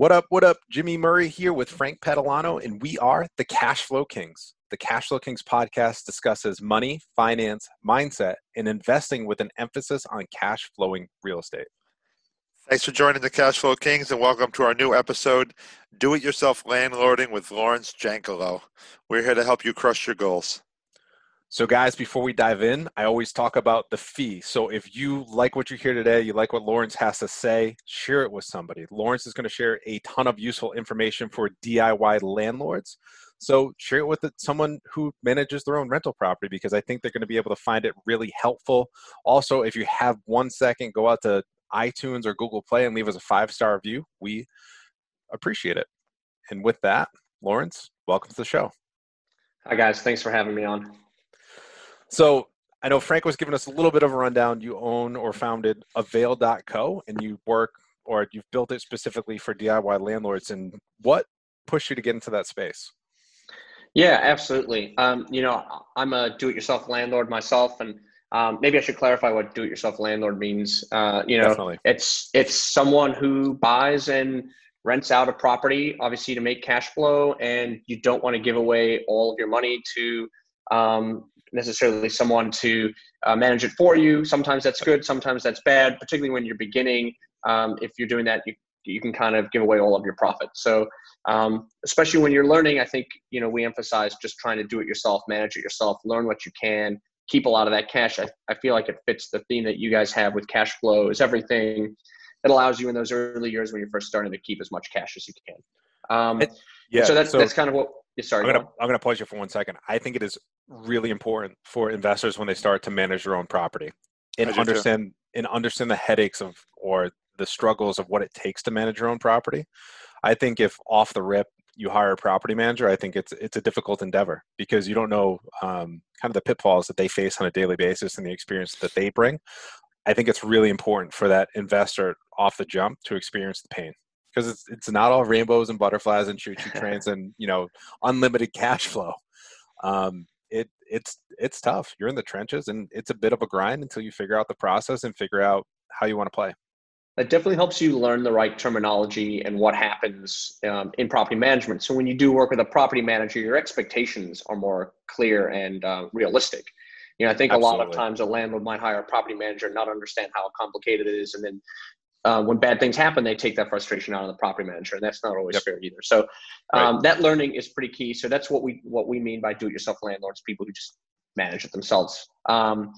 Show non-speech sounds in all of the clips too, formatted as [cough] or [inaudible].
What up? What up? Jimmy Murray here with Frank Petalano, and we are the Cash Flow Kings. The Cash Flow Kings podcast discusses money, finance, mindset, and investing with an emphasis on cash flowing real estate. Thanks for joining the Cash Flow Kings and welcome to our new episode, Do It Yourself Landlording with Laurence Jankelow. We're here to help you crush your goals. So, guys, before we dive in, I always talk about the fee. So, if you like what you hear today, you like what Laurence has to say, share it with somebody. Laurence is going to share a ton of useful information for DIY landlords. So, share it with someone who manages their own rental property because I think they're going to be able to find it really helpful. Also, if you have one second, go out to iTunes or Google Play and leave us a five star review. We appreciate it. And with that, Laurence, welcome to the show. Hi, guys. Thanks for having me on. So I know Frank was giving us a little bit of a rundown. You own or founded Avail.co and you work or you've built it specifically for DIY landlords. And what pushed you to get into that space? Yeah, absolutely. Um, you know, I'm a do-it-yourself landlord myself, and um, maybe I should clarify what do-it-yourself landlord means. Uh, you know, Definitely. it's it's someone who buys and rents out a property, obviously to make cash flow, and you don't want to give away all of your money to um, necessarily someone to uh, manage it for you. Sometimes that's good, sometimes that's bad, particularly when you're beginning. Um, if you're doing that, you, you can kind of give away all of your profit. So, um, especially when you're learning, I think, you know, we emphasize just trying to do it yourself, manage it yourself, learn what you can, keep a lot of that cash. I, I feel like it fits the theme that you guys have with cash flow is everything that allows you in those early years when you're first starting to keep as much cash as you can. Um, yeah, so that's, so that's kind of what, sorry. I'm gonna, I'm gonna pause you for one second. I think it is really important for investors when they start to manage their own property and understand and understand the headaches of or the struggles of what it takes to manage your own property. I think if off the rip you hire a property manager, I think it's it's a difficult endeavor because you don't know um, kind of the pitfalls that they face on a daily basis and the experience that they bring. I think it's really important for that investor off the jump to experience the pain because it's it's not all rainbows and butterflies and choo choo [laughs] trains and you know unlimited cash flow. Um, it it's it's tough. You're in the trenches and it's a bit of a grind until you figure out the process and figure out how you want to play. It definitely helps you learn the right terminology and what happens um, in property management. So when you do work with a property manager, your expectations are more clear and uh, realistic. You know, I think Absolutely. a lot of times a landlord might hire a property manager and not understand how complicated it is, and then uh, when bad things happen, they take that frustration out on the property manager, and that's not always yep. fair either. So um, right. that learning is pretty key. So that's what we what we mean by do-it-yourself landlords: people who just manage it themselves. Um,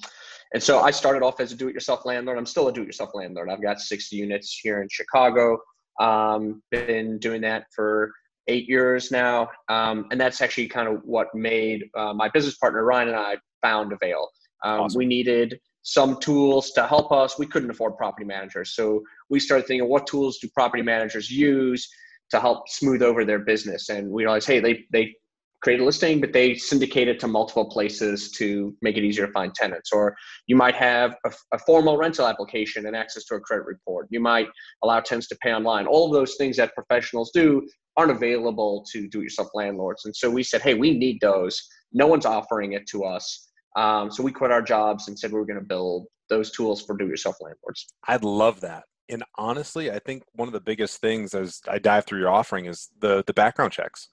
and so I started off as a do-it-yourself landlord. I'm still a do-it-yourself landlord. I've got 60 units here in Chicago. Um, been doing that for eight years now, um, and that's actually kind of what made uh, my business partner Ryan and I found Avail. Um, awesome. We needed some tools to help us. We couldn't afford property managers. So we started thinking, what tools do property managers use to help smooth over their business? And we realized, hey, they, they create a listing, but they syndicate it to multiple places to make it easier to find tenants. Or you might have a, a formal rental application and access to a credit report. You might allow tenants to pay online. All of those things that professionals do aren't available to do-it-yourself landlords. And so we said, hey, we need those. No one's offering it to us. Um, so we quit our jobs and said we were going to build those tools for do-it-yourself landlords. I'd love that. And honestly, I think one of the biggest things as I dive through your offering is the the background checks.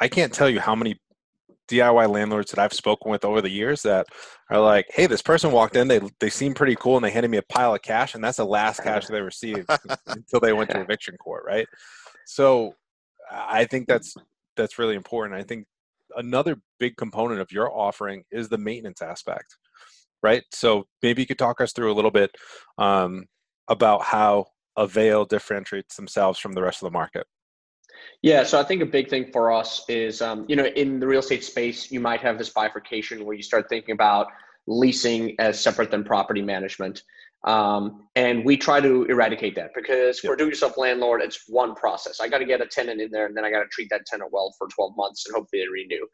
I can't tell you how many DIY landlords that I've spoken with over the years that are like, "Hey, this person walked in. They they seem pretty cool, and they handed me a pile of cash, and that's the last cash they received [laughs] until they went to eviction court, right?" So, I think that's that's really important. I think another big component of your offering is the maintenance aspect, right? So maybe you could talk us through a little bit um, about how Avail differentiates themselves from the rest of the market. Yeah, so I think a big thing for us is, um, you know, in the real estate space, you might have this bifurcation where you start thinking about leasing as separate than property management. Um, and we try to eradicate that because yep. for do-yourself landlord, it's one process. I got to get a tenant in there, and then I got to treat that tenant well for 12 months, and hopefully they renew.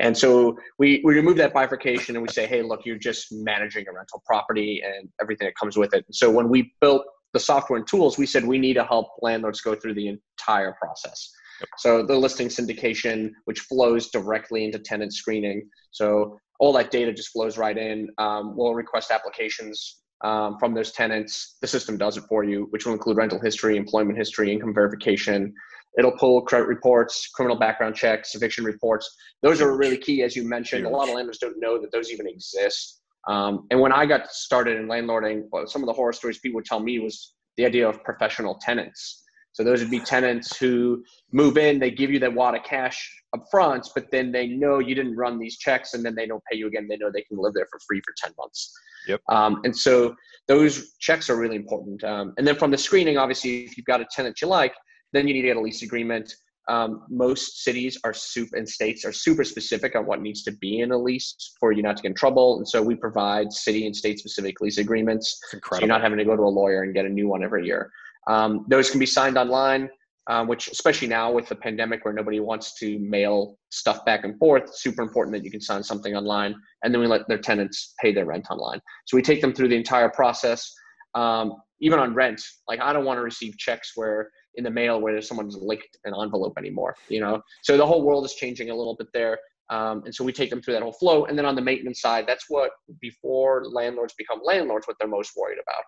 And so we we remove that bifurcation, and we say, hey, look, you're just managing a rental property and everything that comes with it. So when we built the software and tools, we said we need to help landlords go through the entire process. Yep. So the listing syndication, which flows directly into tenant screening. So all that data just flows right in. Um, we'll request applications um, from those tenants. The system does it for you, which will include rental history, employment history, income verification. It'll pull credit reports, criminal background checks, eviction reports. Those are really key, as you mentioned. A lot of landlords don't know that those even exist. Um, and when I got started in landlording, some of the horror stories people would tell me was the idea of professional tenants. So those would be tenants who move in, they give you that wad of cash up front, but then they know you didn't run these checks and then they don't pay you again. They know they can live there for free for 10 months. Yep. Um, and so those checks are really important. Um, and then from the screening, obviously, if you've got a tenant you like, then you need to get a lease agreement. Um, most cities are super and states are super specific on what needs to be in a lease for you not to get in trouble. And so we provide city and state specific lease agreements. So you're not having to go to a lawyer and get a new one every year. Um, those can be signed online, um, which especially now with the pandemic where nobody wants to mail stuff back and forth, super important that you can sign something online. And then we let their tenants pay their rent online. So we take them through the entire process. Um, even on rent, like I don't want to receive checks where in the mail where there's someone's licked an envelope anymore, you know? So the whole world is changing a little bit there. Um, and so we take them through that whole flow. And then on the maintenance side, that's what before landlords become landlords, what they're most worried about.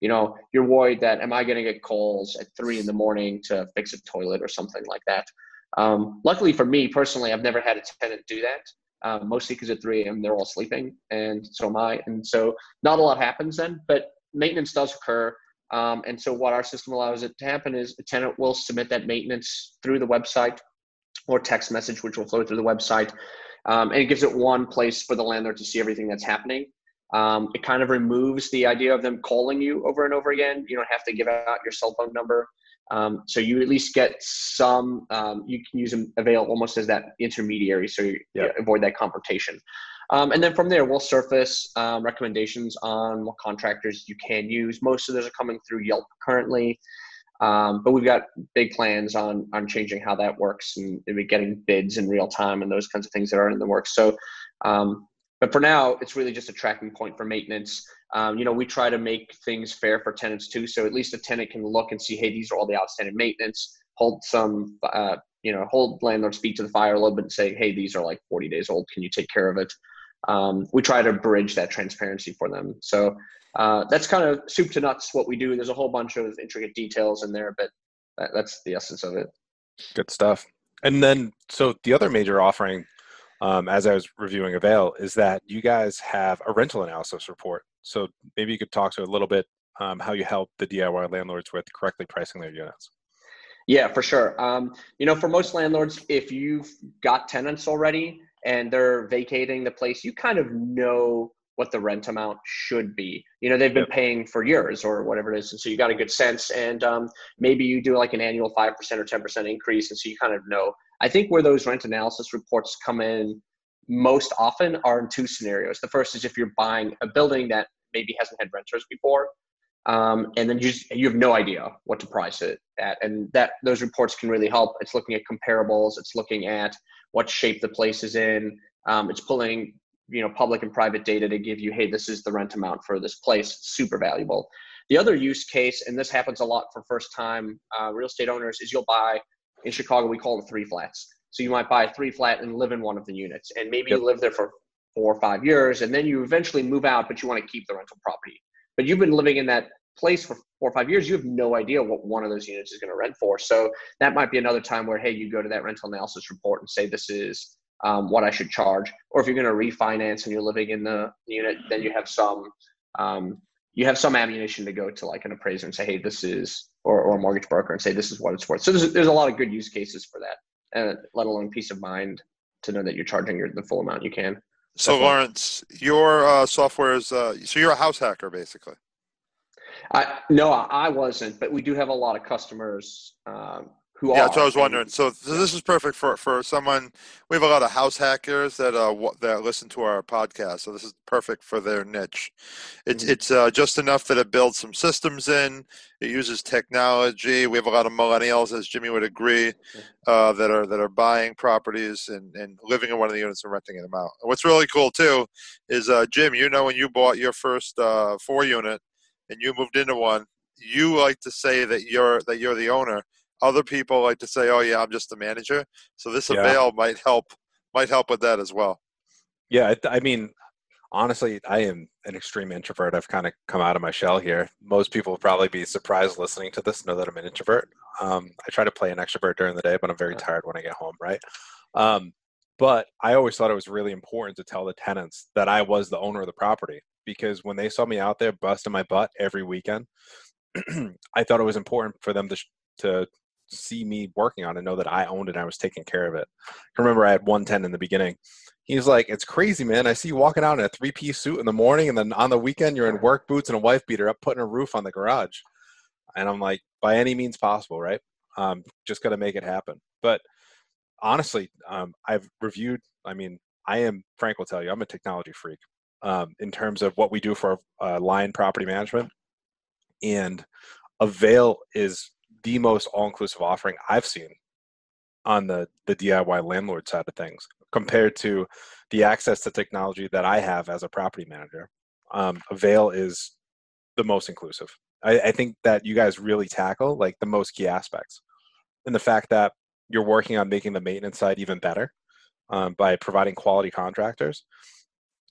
You know, you're worried that am I going to get calls at three in the morning to fix a toilet or something like that. Um, luckily for me personally, I've never had a tenant do that. Um, mostly because at 3 a.m. they're all sleeping, and so am I. And so not a lot happens then, but maintenance does occur. Um, and so what our system allows it to happen is a tenant will submit that maintenance through the website or text message, which will flow through the website. Um, and it gives it one place for the landlord to see everything that's happening. Um, it kind of removes the idea of them calling you over and over again. You don't have to give out your cell phone number. Um, so you at least get some, um, you can use them Avail almost as that intermediary so you, yep. you avoid that confrontation. Um, and then from there, we'll surface um, recommendations on what contractors you can use. Most of those are coming through Yelp currently, um, but we've got big plans on on changing how that works and, and getting bids in real time and those kinds of things that are in the works. So, um, but for now, it's really just a tracking point for maintenance. Um, you know, we try to make things fair for tenants too, so at least a tenant can look and see, hey, these are all the outstanding maintenance. Hold some, uh, you know, hold landlord's feet to the fire a little bit and say, hey, these are like 40 days old. Can you take care of it? um, we try to bridge that transparency for them. So uh, that's kind of soup to nuts what we do. There's a whole bunch of intricate details in there, but that, that's the essence of it. Good stuff. And then, so the other major offering, um, as I was reviewing Avail, is that you guys have a rental analysis report. So maybe you could talk to a little bit um, how you help the DIY landlords with correctly pricing their units. Yeah, for sure. Um, you know, for most landlords, if you've got tenants already, and they're vacating the place, you kind of know what the rent amount should be. You know, they've been paying for years or whatever it is. And so you got a good sense. And um, maybe you do like an annual 5% or 10% increase. And so you kind of know. I think where those rent analysis reports come in most often are in two scenarios. The first is if you're buying a building that maybe hasn't had renters before. Um, and then you just, you have no idea what to price it at, and that those reports can really help. It's looking at comparables. It's looking at what shape the place is in. Um, it's pulling you know public and private data to give you hey this is the rent amount for this place super valuable the other use case and this happens a lot for first time uh, real estate owners is you'll buy in chicago we call it three flats so you might buy a three flat and live in one of the units and maybe yep. you live there for four or five years and then you eventually move out but you want to keep the rental property but you've been living in that place for four or five years, you have no idea what one of those units is going to rent for. So that might be another time where, hey, you go to that rental analysis report and say, this is um, what I should charge. Or if you're going to refinance and you're living in the unit, then you have some um, you have some ammunition to go to like an appraiser and say, hey, this is, or, or a mortgage broker and say, this is what it's worth. So there's, there's a lot of good use cases for that, uh, let alone peace of mind to know that you're charging your, the full amount you can. So Definitely. Laurence, your uh, software is, uh, so you're a house hacker basically. I, no, I wasn't, but we do have a lot of customers um, who yeah, are. so I was wondering. So this is perfect for, for someone. We have a lot of house hackers that uh that listen to our podcast, so this is perfect for their niche. It's mm-hmm. it's uh, just enough that it builds some systems in. It uses technology. We have a lot of millennials, as Jimmy would agree, uh, that are that are buying properties and, and living in one of the units and renting them out. what's really cool too is uh, Jim. You know, when you bought your first uh, four unit and you moved into one, you like to say that you're that you're the owner. Other people like to say, "Oh yeah, I'm just the manager." So this yeah. avail might help might help with that as well. Yeah, I mean, honestly, I am an extreme introvert. I've kind of come out of my shell here. Most people will probably be surprised listening to this, know that I'm an introvert. Um, I try to play an extrovert during the day, but I'm very tired when I get home, right? Um, but I always thought it was really important to tell the tenants that I was the owner of the property because when they saw me out there busting my butt every weekend, [clears throat] I thought it was important for them to to see me working on it, know that I owned it and I was taking care of it. I remember I had 110 in the beginning. He's like, It's crazy, man. I see you walking out in a three piece suit in the morning, and then on the weekend, you're in work boots and a wife beater up putting a roof on the garage. And I'm like, By any means possible, right? Um, just got to make it happen. But honestly, um, I've reviewed, I mean, I am, Frank will tell you, I'm a technology freak um, in terms of what we do for uh, line property management. And Avail is the most all-inclusive offering I've seen on the the DIY landlord side of things compared to the access to technology that I have as a property manager. Um, Avail is the most inclusive. I, I think that you guys really tackle like the most key aspects, and the fact that you're working on making the maintenance side even better um, by providing quality contractors.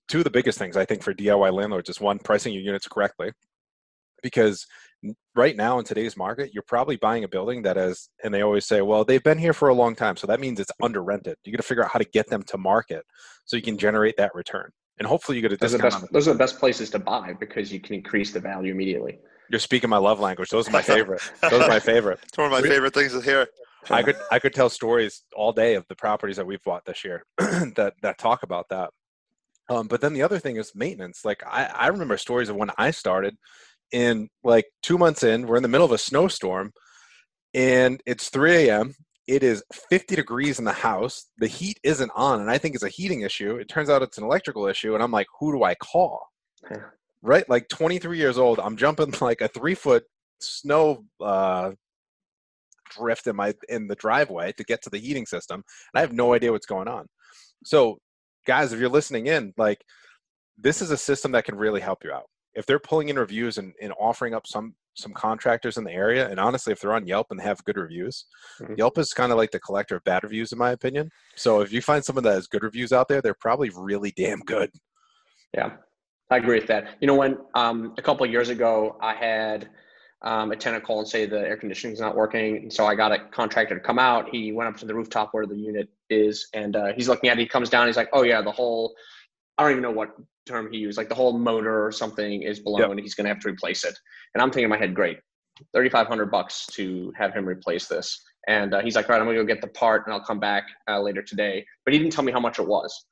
Two of the biggest things I think for DIY landlords is one, pricing your units correctly, because right now in today's market, you're probably buying a building that has, and they always say, well, they've been here for a long time. So that means it's under rented. You got to figure out how to get them to market so you can generate that return. And hopefully you get a those discount. Are best, those are the best places to buy because you can increase the value immediately. You're speaking my love language. Those are my favorite. [laughs] Those are my favorite. It's one of my favorite things to hear. I could I could tell stories all day of the properties that we've bought this year [clears throat] that that talk about that. Um, but then the other thing is maintenance. Like I, I remember stories of when I started in like two months in, we're in the middle of a snowstorm and it's 3 a.m. It is 50 degrees in the house. The heat isn't on, and I think it's a heating issue. It turns out it's an electrical issue, and I'm like, who do I call? Yeah. Right? Like 23 years old, I'm jumping [laughs] like a three foot snow uh, drift in my in the driveway to get to the heating system, and I have no idea what's going on. So, guys, if you're listening in, like this is a system that can really help you out if they're pulling in reviews and, and offering up some some contractors in the area and honestly if they're on yelp and they have good reviews mm-hmm. yelp is kind of like the collector of bad reviews in my opinion. So if you find someone that has good reviews out there they're probably really damn good. Yeah i agree with that. You know when um, a couple years ago i had um, a tenant call and say the air conditioning is not working and so i got a contractor to come out. He went up to the rooftop where the unit is and uh, he's looking at it he comes down he's like oh yeah the whole I don't even know what term he used, like the whole motor or something is blown yep. and he's going to have to replace it. And I'm thinking in my head, great, 3,500 bucks to have him replace this. And uh, he's like, all right, I'm going to go get the part and I'll come back uh, later today. But he didn't tell me how much it was.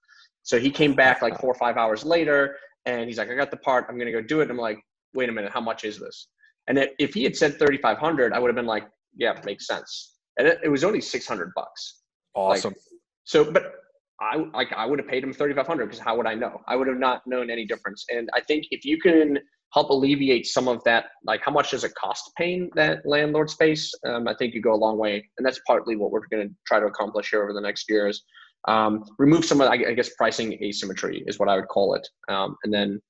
So he came back like four or five hours later and he's like, I got the part. I'm going to go do it. And I'm like, wait a minute, how much is this? And if he had said 3,500, I would have been like, yeah, makes sense. And it, it was only 600 bucks. Awesome. Like, so, but I like I would have paid him thirty five hundred because how would I know? I would have not known any difference. And I think if you can help alleviate some of that, like how much does it cost paying that landlord space? Um, I think you go a long way, and that's partly what we're going to try to accomplish here over the next years. Um, remove some of, I guess, pricing asymmetry is what I would call it, um, and then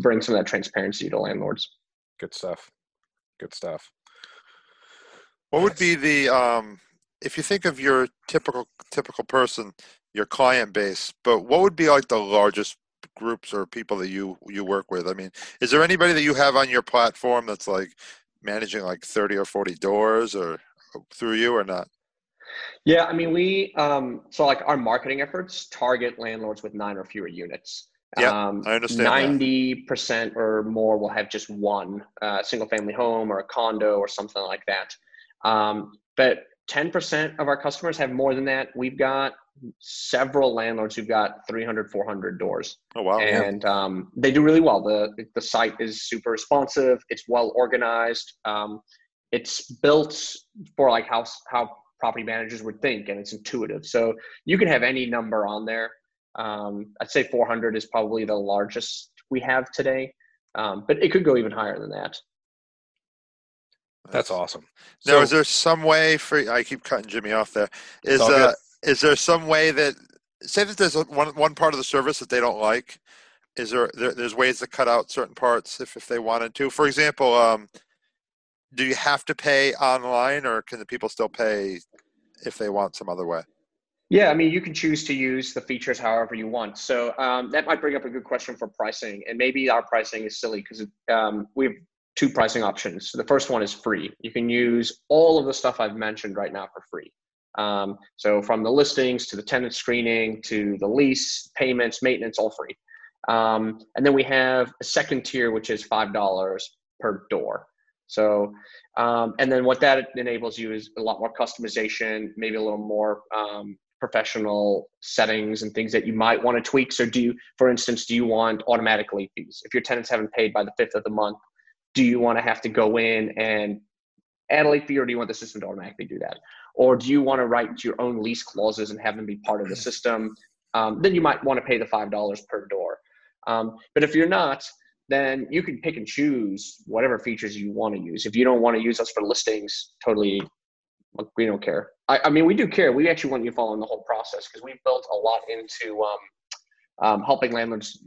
bring some of that transparency to landlords. Good stuff. Good stuff. What would be the um, if you think of your typical typical person your client base, but what would be like the largest groups or people that you you work with? I mean, is there anybody that you have on your platform that's like managing like 30 or 40 doors or through you or not? Yeah, I mean, we um, so like our marketing efforts target landlords with nine or fewer units. Yeah, um, I understand. Ninety percent or more will have just one uh, single-family home or a condo or something like that. Um, but ten percent of our customers have more than that. We've got several landlords who've got 300 400 doors. Oh wow. And yeah. um, they do really well. The the site is super responsive. It's well organized. Um, it's built for like how how property managers would think and it's intuitive. So you can have any number on there. Um, i'd say 400 is probably the largest we have today. Um, but it could go even higher than that that's awesome. Now, so, is there some way for? I keep cutting Jimmy off. There is uh, is there some way that say that there's one one part of the service that they don't like? Is there, there there's ways to cut out certain parts if if they wanted to? For example, um, do you have to pay online, or can the people still pay if they want some other way? Yeah, I mean, you can choose to use the features however you want. So um, that might bring up a good question for pricing, and maybe our pricing is silly because um, we have two pricing options. The first one is free. You can use all of the stuff I've mentioned right now for free. Um, so from the listings to the tenant screening to the lease, payments, maintenance, all free. Um, and then we have a second tier, which is five dollars per door. So, um, and then what that enables you is a lot more customization, maybe a little more um, professional settings and things that you might want to tweak. So, do you, for instance, do you want automatic late fees? If your tenants haven't paid by the fifth of the month, do you want to have to go in and add a late fee, or do you want the system to automatically do that? Or do you want to write your own lease clauses and have them be part of the system? Um, then you might want to pay the five dollars per door. Um, but if you're not, then you can pick and choose whatever features you want to use. If you don't want to use us for listings, totally, we don't care. I, I mean, we do care. We actually want you following the whole process because we've built a lot into um, um, helping landlords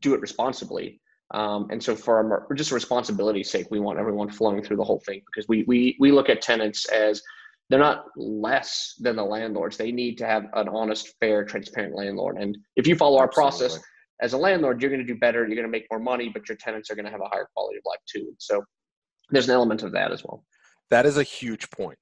do it responsibly. Um, and so, for our, just responsibility's sake, we want everyone flowing through the whole thing because we we we look at tenants as they're not less than the landlords. They need to have an honest, fair, transparent landlord. And if you follow our Absolutely. process, as a landlord, you're going to do better, you're going to make more money, but your tenants are going to have a higher quality of life too. So there's an element of that as well. That is a huge point.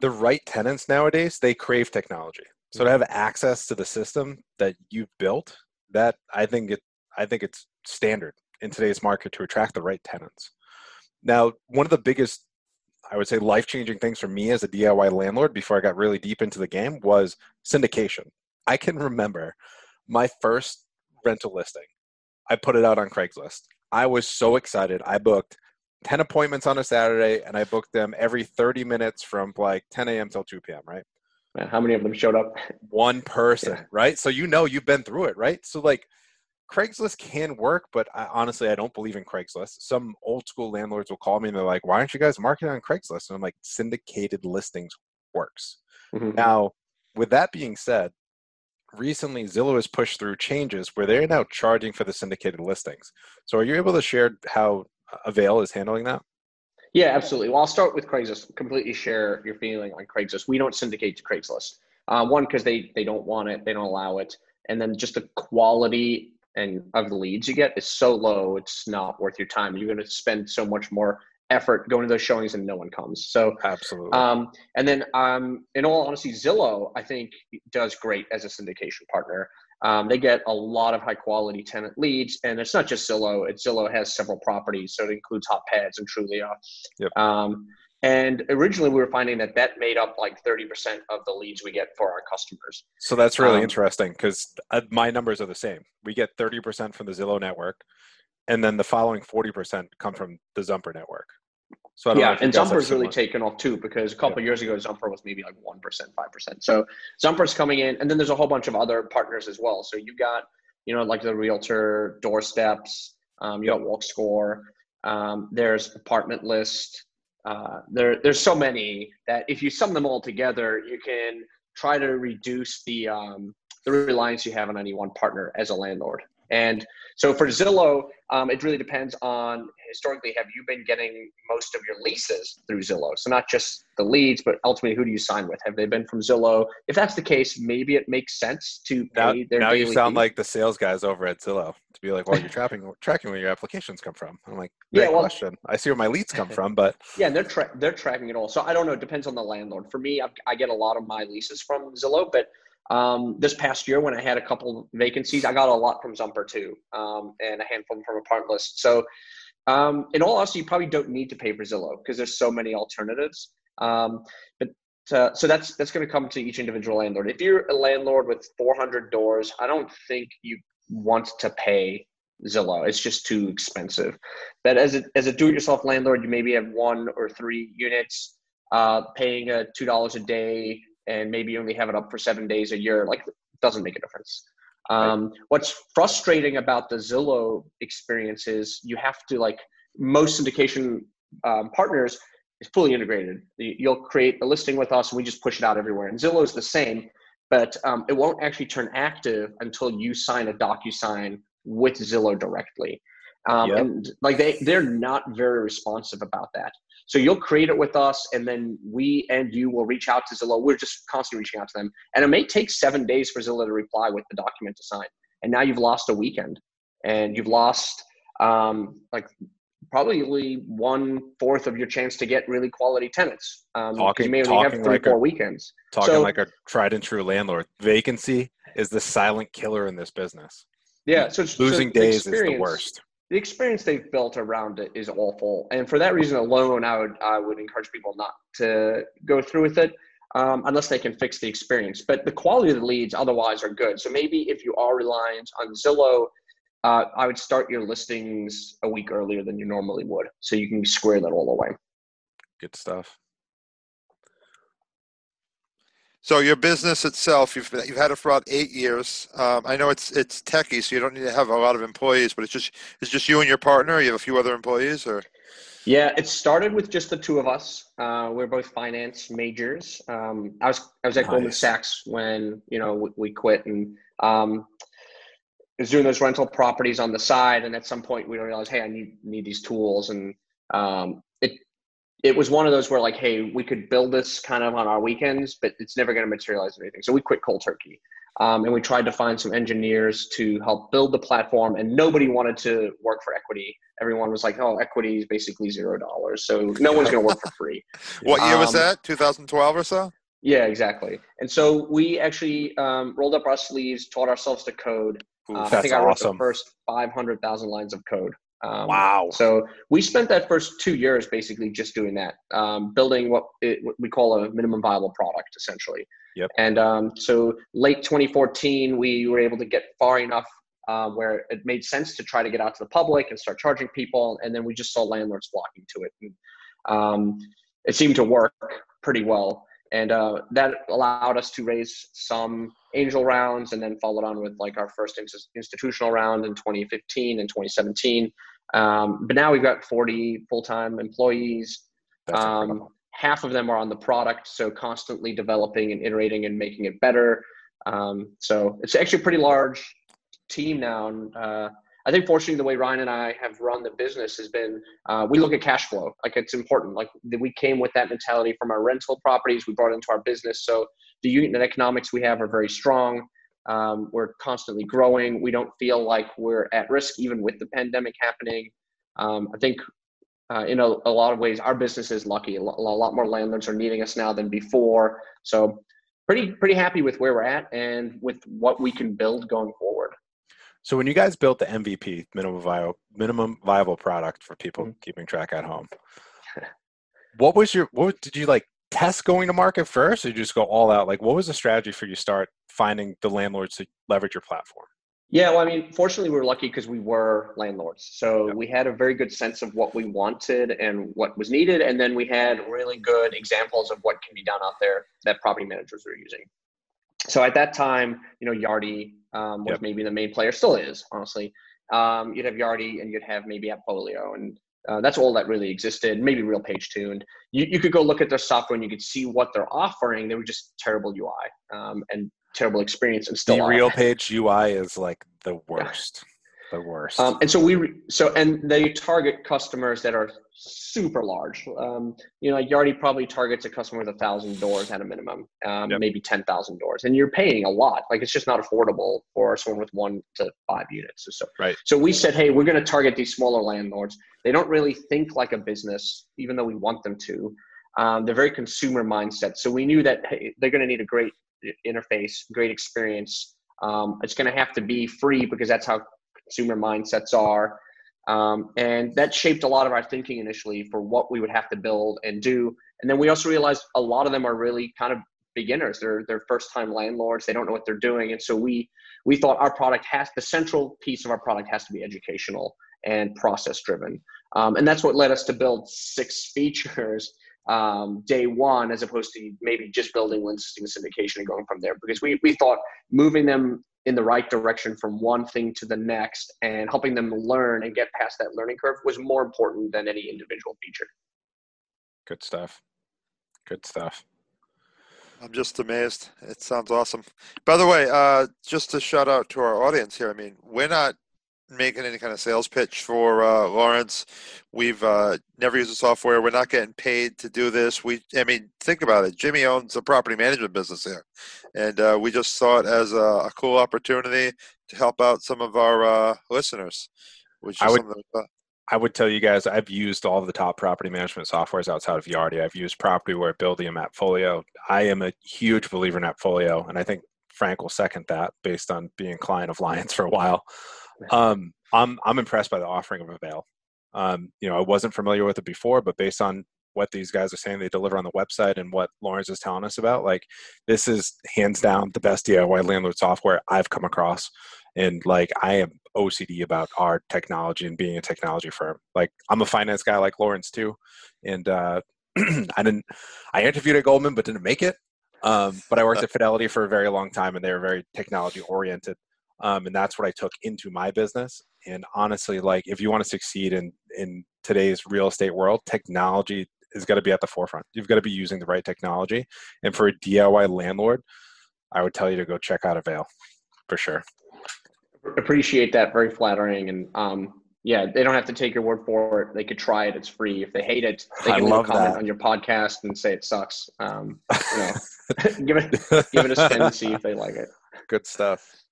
The right tenants nowadays, they crave technology. So to have access to the system that you've built, that I think it I think it's standard in today's market to attract the right tenants. Now, one of the biggest I would say life-changing things for me as a DIY landlord before I got really deep into the game was syndication. I can remember my first rental listing. I put it out on Craigslist. I was so excited. I booked 10 appointments on a Saturday and I booked them every 30 minutes from like 10 a.m. till 2 p.m., right? How many of them showed up? One person, yeah. right? So you know you've been through it, right? So like Craigslist can work, but I, honestly, I don't believe in Craigslist. Some old school landlords will call me and they're like, "Why aren't you guys marketing on Craigslist?" And I'm like, "Syndicated listings works." Mm-hmm. Now, with that being said, recently Zillow has pushed through changes where they're now charging for the syndicated listings. So are you able to share how Avail is handling that? Yeah, absolutely. Well, I'll start with Craigslist. Completely share your feeling on Craigslist. We don't syndicate to Craigslist. Uh, one, because they they don't want it, they don't allow it, and then just the quality and of the leads you get is so low, it's not worth your time. You're going to spend so much more effort going to those showings and no one comes. So absolutely. Um, and then, um, in all honesty, Zillow I think does great as a syndication partner. Um, they get a lot of high quality tenant leads, and it's not just Zillow. It's Zillow has several properties, so it includes Hot Pads and Trulia. Yep. And originally, we were finding that that made up like 30% of the leads we get for our customers. So that's really um, interesting because uh, my numbers are the same. We get 30% from the Zillow network, and then the following 40% come from the Zumper network. So yeah, and Zumper's really taken off too because a couple yeah. years ago Zumper was maybe like one percent, five percent. So Zumper's coming in, and then there's a whole bunch of other partners as well. So you got you know like the Realtor doorsteps, um, you got Walk Score, um, there's Apartment List. Uh, there there's so many that if you sum them all together, you can try to reduce the um, the reliance you have on any one partner as a landlord. And so for Zillow, um, it really depends on historically, have you been getting most of your leases through Zillow? So not just the leads, but ultimately, who do you sign with? Have they been from Zillow? If that's the case, maybe it makes sense to pay now, their. Now you sound fee. like the sales guys over at Zillow to be like, "Well, you're tracking [laughs] tracking where your applications come from." I'm like, "Great yeah, well, question. I see where my leads come from, but [laughs] yeah, they're tra- they're tracking it all. So I don't know. It depends on the landlord. For me, I, I get a lot of my leases from Zillow, but um, this past year, when I had a couple vacancies, I got a lot from Zumper too, um, and a handful from Apartment List. So, um, in all honesty, you probably don't need to pay for Zillow because there's so many alternatives. Um, but uh, so that's that's going to come to each individual landlord. If you're a landlord with 400 doors, I don't think you want to pay Zillow. It's just too expensive. But as a as a do-it-yourself landlord, you maybe have one or three units, uh, paying a two dollars a day and maybe you only have it up for seven days a year, like doesn't make a difference. Um. What's frustrating about the Zillow experience is you have to like most syndication um, partners is fully integrated. You'll create a listing with us, and we just push it out everywhere. And Zillow is the same, but um, it won't actually turn active until you sign a DocuSign with Zillow directly. Um, yep. And like they they're not very responsive about that. So you'll create it with us, and then we and you will reach out to Zillow. We're just constantly reaching out to them, and it may take seven days for Zillow to reply with the document to sign. And now you've lost a weekend, and you've lost um, like probably one fourth of your chance to get really quality tenants. Um, talking, you may only have three, like four a, weekends. Talking So- like a tried and true landlord. Vacancy is the silent killer in this business. Yeah, so so Losing the days is the worst. The experience they've built around it is awful. And for that reason alone i would i would encourage people not to go through with it um, unless they can fix the experience. But the quality of the leads otherwise are good. So maybe if you are reliant on zillow uh, i would start your listings a week earlier than you normally would so you can square that all away Good stuff. So your business itself, you've you've had it for about eight years. Um, I know it's it's techie, so you don't need to have a lot of employees, but it's just it's just you and your partner. You have a few other employees, or Yeah, it started with just the two of us. Uh, we're both finance majors. Um, I was I was at Goldman Sachs when you know we, we quit and um, was doing those rental properties on the side. And at some point, we realized, hey, I need need these tools. And um, it it was one of those where like, hey, we could build this kind of on our weekends, but it's never going to materialize anything. So we quit cold turkey. Um, and we tried to find some engineers to help build the platform, and nobody wanted to work for equity. Everyone was like, "Oh, equity is basically zero dollars, so no one's going to work for free." [laughs] what year was Um, that? 2012 or so? Yeah, exactly. And so we actually um, rolled up our sleeves, taught ourselves to code. Ooh, Uh, I think I wrote awesome. the first 500,000 lines of code. Um, Wow. So we spent that first two years basically just doing that, um, building what, it, what we call a minimum viable product, essentially. Yep. And um, so late 2014, we were able to get far enough uh, where it made sense to try to get out to the public and start charging people. And then we just saw landlords flocking to it. And, um, it seemed to work pretty well. And uh, that allowed us to raise some angel rounds and then followed on with like our first ins- institutional round in 2015 and 2017. Um, but now we've got 40 full-time employees. Um, half of them are on the product, so constantly developing and iterating and making it better. Um, so it's actually a pretty large team now. And, uh, I think fortunately the way Ryan and I have run the business has been uh, we look at cash flow like it's important. Like we came with that mentality from our rental properties we brought into our business. So the unit economics we have are very strong. Um, we're constantly growing. We don't feel like we're at risk even with the pandemic happening. Um, I think uh, in a, a lot of ways our business is lucky. A lo- a lot more landlords are needing us now than before. So pretty pretty happy with where we're at and with what we can build going forward. So when you guys built the MVP, minimum viable minimum viable product for people Mhm. keeping track at home, [laughs] what was your what did you like test going to market first, or you just go all out? Like, what was the strategy for you start finding the landlords to leverage your platform? Yeah, well, I mean, fortunately, we were lucky because we were landlords. So we had a very good sense of what we wanted and what was needed. And then we had really good examples of what can be done out there that property managers were using. So at that time, you know, Yardi um, was Yep. maybe the main player, still is, honestly. Um, you'd have Yardi and you'd have maybe Appfolio. And uh, that's all that really existed, maybe Real Page too. And you, you could go look at their software and you could see what they're offering. They were just terrible UI um, and terrible experience and still the real page UI is like the worst. The worst. Um, and so we re- so and they target customers that are super large. Um, you know, like Yardi probably targets a customer with a thousand doors at a minimum, um, Yep. maybe ten thousand doors, and you're paying a lot. Like it's just not affordable for someone with one to five units. So, Right. so we said, hey, we're going to target these smaller landlords. They don't really think like a business, even though we want them to. Um, they're very consumer mindset. So we knew that hey, they're going to need a great interface, great experience. Um, it's going to have to be free because that's how consumer mindsets are. Um, and that shaped a lot of our thinking initially for what we would have to build and do. And then we also realized a lot of them are really kind of beginners. They're they're first time landlords. They don't know what they're doing. And so we we thought our product has the central piece of our product has to be educational and process driven. Um, and that's what led us to build six features um, day one, as opposed to maybe just building listing syndication and going from there. Because we we thought moving them in the right direction from one thing to the next and helping them learn and get past that learning curve was more important than any individual feature. Good stuff. Good stuff. I'm just amazed. It sounds awesome. By the way, uh, just a shout out to our audience here, I mean, we're not making any kind of sales pitch for uh, Laurence. We've uh, never used the software. We're not getting paid to do this. We, I mean, think about it. Jimmy owns a property management business here, and uh, we just saw it as a, a, cool opportunity to help out some of our uh, listeners. Which I would, I would tell you guys, I've used all the top property management softwares outside of Yardi. I've used Propertyware, Buildium, Appfolio. I am a huge believer in Appfolio, and I think Frank will second that based on being a client of Lions for a while. Um, I'm I'm impressed by the offering of Avail. Um, you know, I wasn't familiar with it before, but based on what these guys are saying they deliver on the website and what Laurence is telling us about, like this is hands down the best DIY landlord software I've come across. And like I am OCD about our technology and being a technology firm. Like I'm a finance guy like Laurence too. And uh [clears throat] I didn't I interviewed at Goldman but didn't make it. Um, but I worked at Fidelity for a very long time and they were very technology oriented um, and that's what i took into my business. And honestly like if you want to succeed in in today's real estate world technology is going to be at the forefront. You've got to be using the right technology. And for a diy landlord i would tell you to go check out avail for sure. Appreciate that very flattering. And um yeah they don't have to take your word for it. They could try it. It's free. If they hate it they can leave a comment that. on your podcast and say it sucks. Um you know [laughs] [laughs] give it give it a spin and see if they like it. Good stuff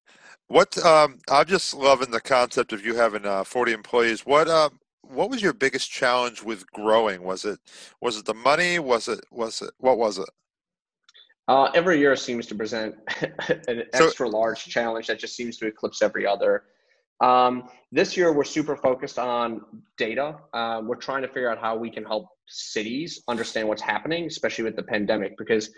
what um, I'm just loving the concept of you having uh, 40 employees. What uh, what was your biggest challenge with growing? Was it was it the money? Was it was it what was it? Uh, every year seems to present [laughs] an so, extra large challenge that just seems to eclipse every other. Um, this year, we're super focused on data. Uh, we're trying to figure out how we can help cities understand what's happening, especially with the pandemic, because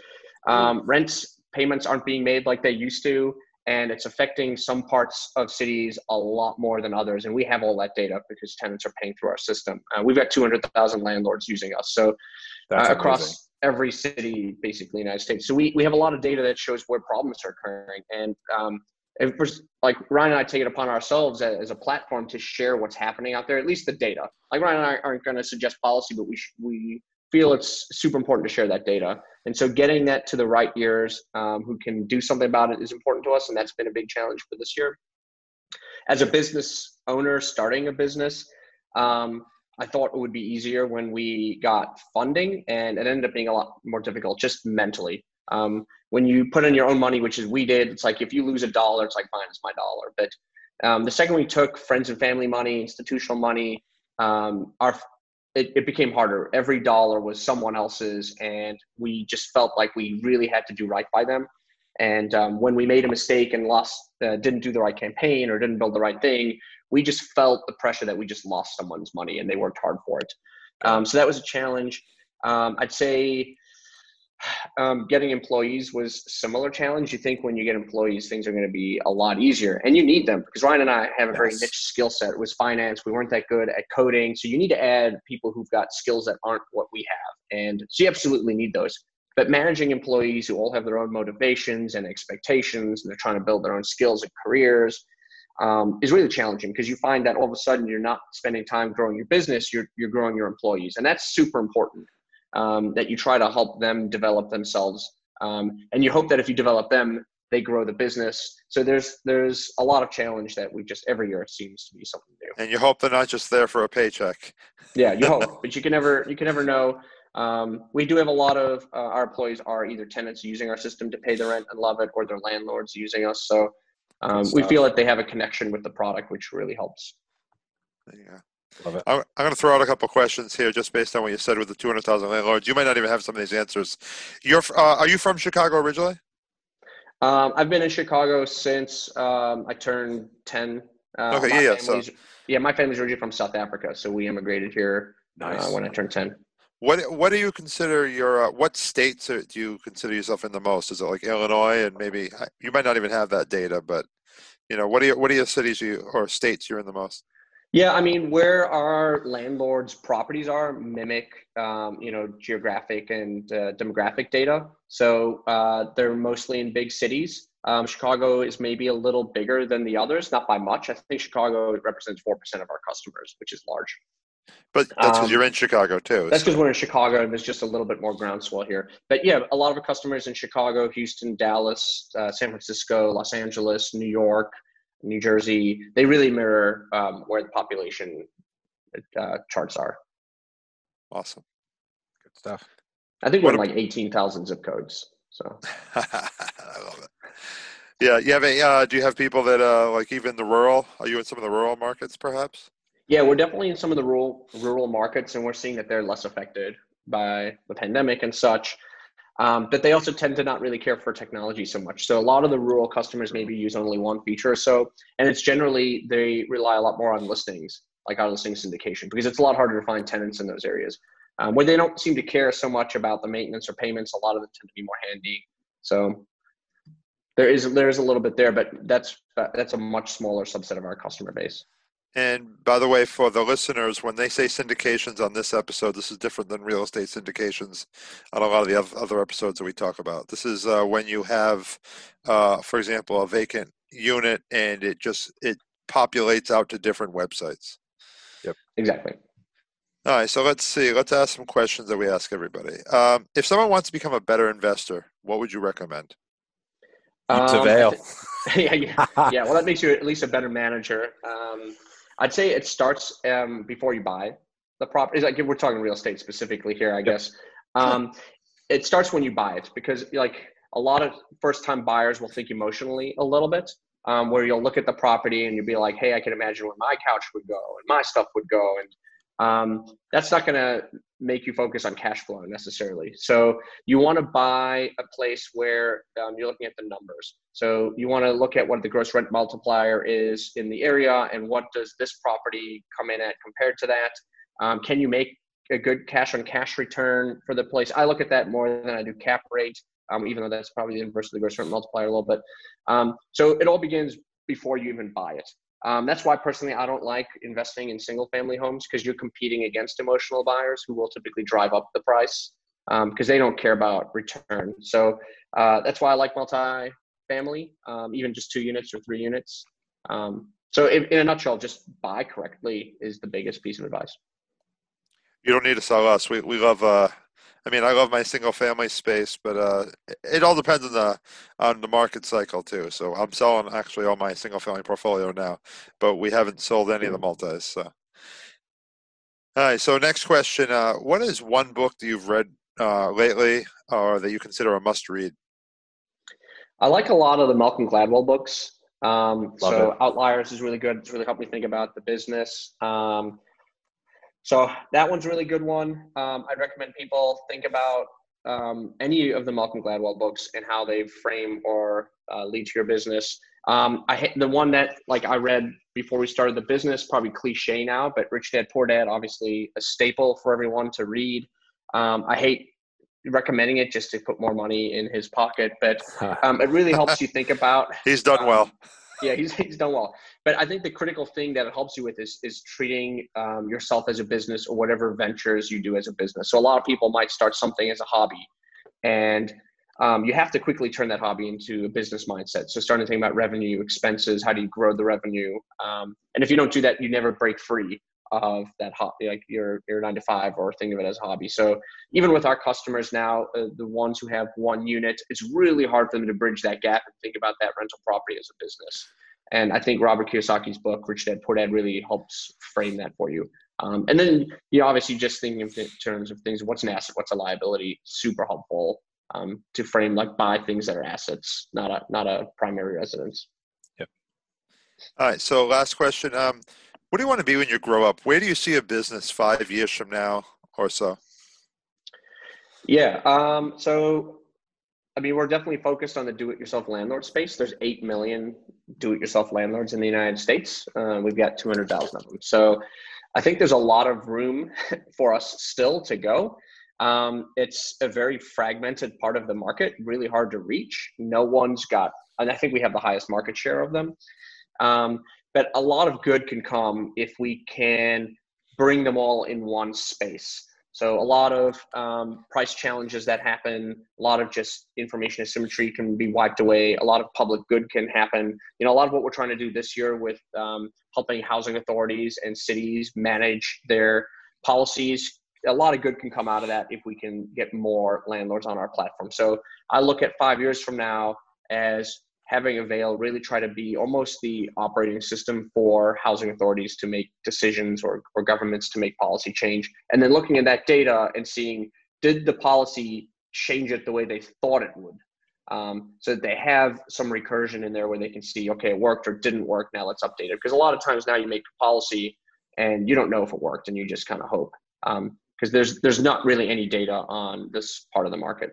um, rent payments aren't being made like they used to and it's affecting some parts of cities a lot more than others. And we have all that data because tenants are paying through our system. Uh, we've got 200,000 landlords using us. So uh, across every city, basically, in the United States. So we, we have a lot of data that shows where problems are occurring. And um, if like Ryan and I take it upon ourselves as, as, a platform to share what's happening out there, at least the data. Like Ryan and I aren't going to suggest policy, but we, sh- we feel it's super important to share that data. And so getting that to the right ears um, who can do something about it is important to us. And that's been a big challenge for this year. As a business owner starting a business, um, I thought it would be easier when we got funding, and it ended up being a lot more difficult just mentally. Um, when you put in your own money, which is we did, it's like if you lose a dollar, it's like fine, it's my dollar. But um, the second we took friends and family money, institutional money, um, our it, it became harder. Every dollar was someone else's, and we just felt like we really had to do right by them. And um, when we made a mistake and lost, uh, didn't do the right campaign or didn't build the right thing, we just felt the pressure that we just lost someone's money, and they worked hard for it. Um, so that was a challenge. Um, I'd say um, getting employees was similar challenge. You think when you get employees, things are going to be a lot easier, and you need them because Ryan and I have a yes. very niche skill set. It was finance. We weren't that good at coding, so you need to add people who've got skills that aren't what we have, and so you absolutely need those. But managing employees who all have their own motivations and expectations, and they're trying to build their own skills and careers, um, is really challenging because you find that all of a sudden you're not spending time growing your business, you're you're growing your employees, and that's super important um, that you try to help them develop themselves. Um, and you hope that if you develop them, they grow the business. So there's there's a lot of challenge that we just every year it seems to be something new. And you hope they're not just there for a paycheck. Yeah, you hope, [laughs] but you can never you can never know. Um, we do have a lot of uh, our employees are either tenants using our system to pay the rent and love it, or they're landlords using us. So um, we feel like they have a connection with the product, which really helps. Yeah. Love it. I'm, I'm going to throw out a couple questions here, just based on what you said with the 200,000 landlords. You might not even have some of these answers. You're, uh, are you from Chicago originally? Um, I've been in Chicago since um, I turned 10. Uh, okay, yeah, so. yeah. My family's originally from South Africa, so we immigrated here uh, nice. uh, when I turned 10. What What do you consider your uh, what states do you consider yourself in the most? Is it like Illinois and maybe you might not even have that data, but you know what are your, what are your cities you or states you're in the most? Yeah, I mean, where our landlords' properties are mimic, um, you know, geographic and uh, demographic data. So uh, they're mostly in big cities. Um, Chicago is maybe a little bigger than the others, not by much. I think Chicago represents four percent of our customers, which is large. But that's because um, you're in Chicago too. That's because so. we're in Chicago, and there's just a little bit more groundswell here. But yeah, a lot of our customers in Chicago, Houston, Dallas, uh, San Francisco, Los Angeles, New York. New Jersey. They really mirror um, where the population uh, charts are. Awesome. Good stuff. I think we're in like 18,000 zip codes. So [laughs] I love it. Yeah, you have a. Uh, do you have people that uh, like even the rural? Are you in some of the rural markets, perhaps? Yeah, we're definitely in some of the rural rural markets, and we're seeing that they're less affected by the pandemic and such. Um, but they also tend to not really care for technology so much. So a lot of the rural customers maybe use only one feature or so, and it's generally they rely a lot more on listings, like our listing syndication, because it's a lot harder to find tenants in those areas um, where they don't seem to care so much about the maintenance or payments. A lot of them tend to be more handy. So there is there is a little bit there, but that's that's a much smaller subset of our customer base. And by the way, for the listeners, when they say syndications on this episode, this is different than real estate syndications on a lot of the other episodes that we talk about. This is uh, when you have, uh, for example, a vacant unit and it just it populates out to different websites. Yep, exactly. All right, so let's see. Let's ask some questions that we ask everybody. Um, if someone wants to become a better investor, what would you recommend? Keeps um, veil. [laughs] yeah, yeah, yeah. Well, that makes you at least a better manager. Um, I'd say it starts um, before you buy the property. Like we're talking real estate specifically here, I guess. Um, it starts when you buy it because, like, a lot of first-time buyers will think emotionally a little bit. Um, where you'll look at the property and you'll be like, "Hey, I can imagine where my couch would go and my stuff would go," and um, that's not going to make you focus on cash flow necessarily. So you want to buy a place where um, you're looking at the numbers. So you want to look at what the gross rent multiplier is in the area and what does this property come in at compared to that. Um, can you make a good cash on cash return for the place? I look at that more than I do cap rate, um, even though that's probably the inverse of the gross rent multiplier a little bit. Um, so it all begins before you even buy it. Um, that's why personally I don't like investing in single family homes because you're competing against emotional buyers who will typically drive up the price because um, they don't care about return. So uh, that's why I like multi-family, um, even just two units or three units. Um, so in, in, a nutshell, just buy correctly is the biggest piece of advice. You don't need to sell us. We we love uh, I mean, I love my single family space, but uh, it all depends on the on the market cycle too. So I'm selling actually all my single family portfolio now, but we haven't sold any of the multis. So. All right. So next question: uh, What is one book that you've read uh, lately, or that you consider a must read? I like a lot of the Malcolm Gladwell books. Um, so it. Outliers is really good. It's really helped me think about the business. Um, so that one's a really good one. Um, I'd recommend people think about um, any of the Malcolm Gladwell books and how they frame or uh, lead to your business. Um, I the one that like I read before we started the business, probably cliche now, but Rich Dad Poor Dad, obviously a staple for everyone to read. Um, I hate recommending it just to put more money in his pocket, but [laughs] um, it really helps you think about. He's done well. Yeah, he's, [laughs] he's done well. But I think the critical thing that it helps you with is is treating um, yourself as a business or whatever ventures you do as a business. So a lot of people might start something as a hobby, and um, you have to quickly turn that hobby into a business mindset. So starting to think about revenue, expenses, how do you grow the revenue, um, and if you don't do that, you never break free of that hobby, like your your nine to five, or think of it as a hobby. So even with our customers now, uh, the ones who have one unit, it's really hard for them to bridge that gap and think about that rental property as a business. And I think Robert Kiyosaki's book, Rich Dad Poor Dad, really helps frame that for you. Um, and then you know, obviously just thinking in terms of things, what's an asset, what's a liability, super helpful um, to frame like buy things that are assets, not a not a primary residence. Yep. All right. So last question. Um, what do you want to be when you grow up? Where do you see a business five years from now or so? Yeah. Um, so, I mean, we're definitely focused on the do-it-yourself landlord space. There's eight million do-it-yourself landlords in the United States. Uh, we've got 200,000 of them. So, I think there's a lot of room [laughs] for us still to go. Um, it's a very fragmented part of the market, really hard to reach. No one's got, and I think we have the highest market share of them. Um, but a lot of good can come if we can bring them all in one space. So a lot of um, price challenges that happen, a lot of just information asymmetry can be wiped away. A lot of public good can happen. You know, a lot of what we're trying to do this year with um, helping housing authorities and cities manage their policies. A lot of good can come out of that if we can get more landlords on our platform. So I look at five years from now as having Avail really try to be almost the operating system for housing authorities to make decisions or, or governments to make policy change. And then looking at that data and seeing did the policy change it the way they thought it would? Um, so that they have some recursion in there where they can see, okay, it worked or didn't work. Now let's update it. Because a lot of times now you make a policy and you don't know if it worked and you just kind of hope. Because um, there's there's not really any data on this part of the market.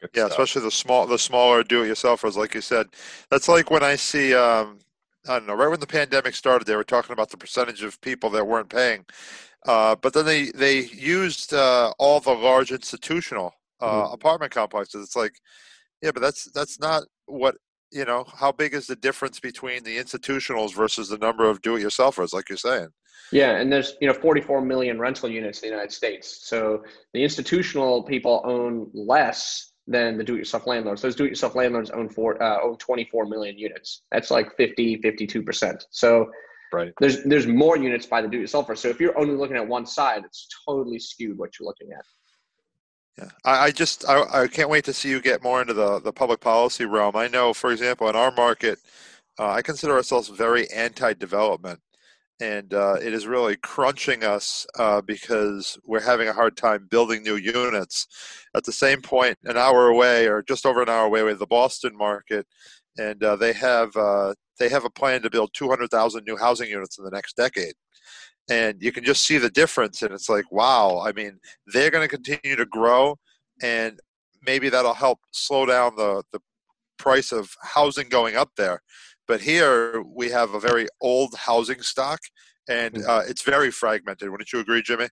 Good yeah, stuff. especially the small, the smaller do-it-yourselfers, like you said. That's like when I see, um, I don't know, right when the pandemic started, they were talking about the percentage of people that weren't paying, uh, but then they they used uh, all the large institutional uh, mm-hmm. apartment complexes. It's like, yeah, but that's that's not what you know. How big is the difference between the institutionals versus the number of do-it-yourselfers, like you're saying? Yeah, and there's you know 44 million rental units in the United States. So the institutional people own less than the do-it-yourself landlords. Those do-it-yourself landlords own four, uh, own 24 million units. That's like 50, 52 percent. So right. there's there's more units by the do-it-yourselfer. So if you're only looking at one side, it's totally skewed what you're looking at. Yeah, I, I just I, I can't wait to see you get more into the the public policy realm. I know, for example, in our market, uh, I consider ourselves very anti-development and uh, it is really crunching us uh, because we're having a hard time building new units. At the same point, an hour away or just over an hour away, have the Boston market, and uh, they have uh, they have a plan to build 200,000 new housing units in the next decade. And you can just see the difference, and it's like, wow! I mean, they're going to continue to grow, and maybe that'll help slow down the the price of housing going up there but here we have a very old housing stock, and mm. uh, it's very fragmented. Wouldn't you agree, Jimmy?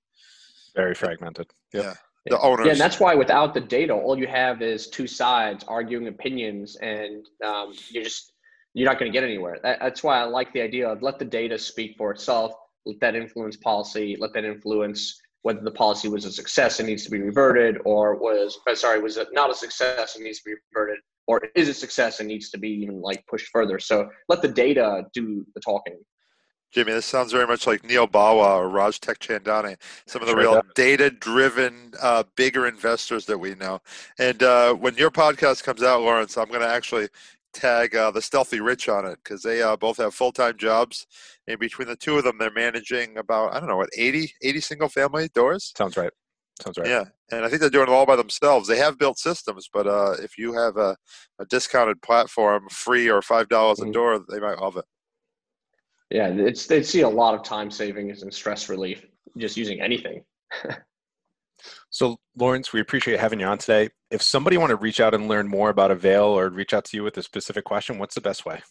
Very fragmented. Yep. Yeah. The owners. Yeah, and that's why without the data, all you have is two sides arguing opinions, and um, you just you're not going to get anywhere. That, that's why I like the idea of let the data speak for itself. Let that influence policy. Let that influence whether the policy was a success and needs to be reverted, or was uh, sorry was it not a success and needs to be reverted, or is a success and needs to be even like pushed further. So let the data do the talking. Jimmy, this sounds very much like Neal Bawa or Raj Tekchandani, some of the real data-driven, uh, bigger investors that we know. And uh, when your podcast comes out, Laurence, I'm going to actually tag uh, the Stealthy Rich on it because they uh, both have full-time jobs. And between the two of them, they're managing about I don't know what 80, 80 single-family doors. Sounds right. Sounds right. Yeah, and I think they're doing it all by themselves. They have built systems, but uh, if you have a, a discounted platform, free or five dollars mm-hmm. a door, they might love it. Yeah, it's they see a lot of time savings and stress relief just using anything. [laughs] so, Laurence, we appreciate having you on today. If somebody want to reach out and learn more about Avail or reach out to you with a specific question, what's the best way?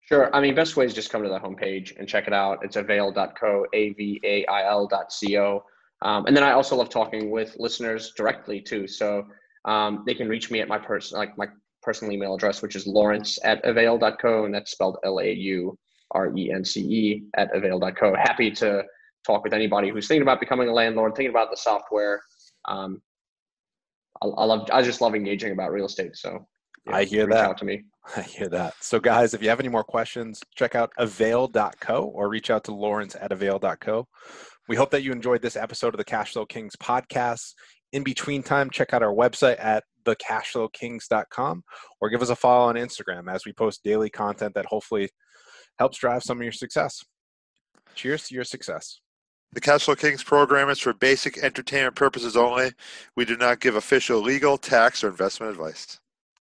Sure. I mean, best way is just come to the homepage and check it out. It's avail.co, A V A I L.co. Um, and then I also love talking with listeners directly too. So um, they can reach me at my person, like my personal email address, which is laurence at avail.co, and that's spelled L A U R E N C E at avail.co. Happy to talk with anybody who's thinking about becoming a landlord, thinking about the software. Um, I, I love, I just love engaging about real estate. So yeah, I hear that. to me. [laughs] I hear that. So, guys, if you have any more questions, check out avail.co or reach out to Laurence at avail.co. We hope that you enjoyed this episode of the Cashflow Kings podcast. In between time, check out our website at thecashflowkings.com or give us a follow on Instagram as we post daily content that hopefully helps drive some of your success. Cheers to your success. The Cashflow Kings program is for basic entertainment purposes only. We do not give official legal, tax, or investment advice.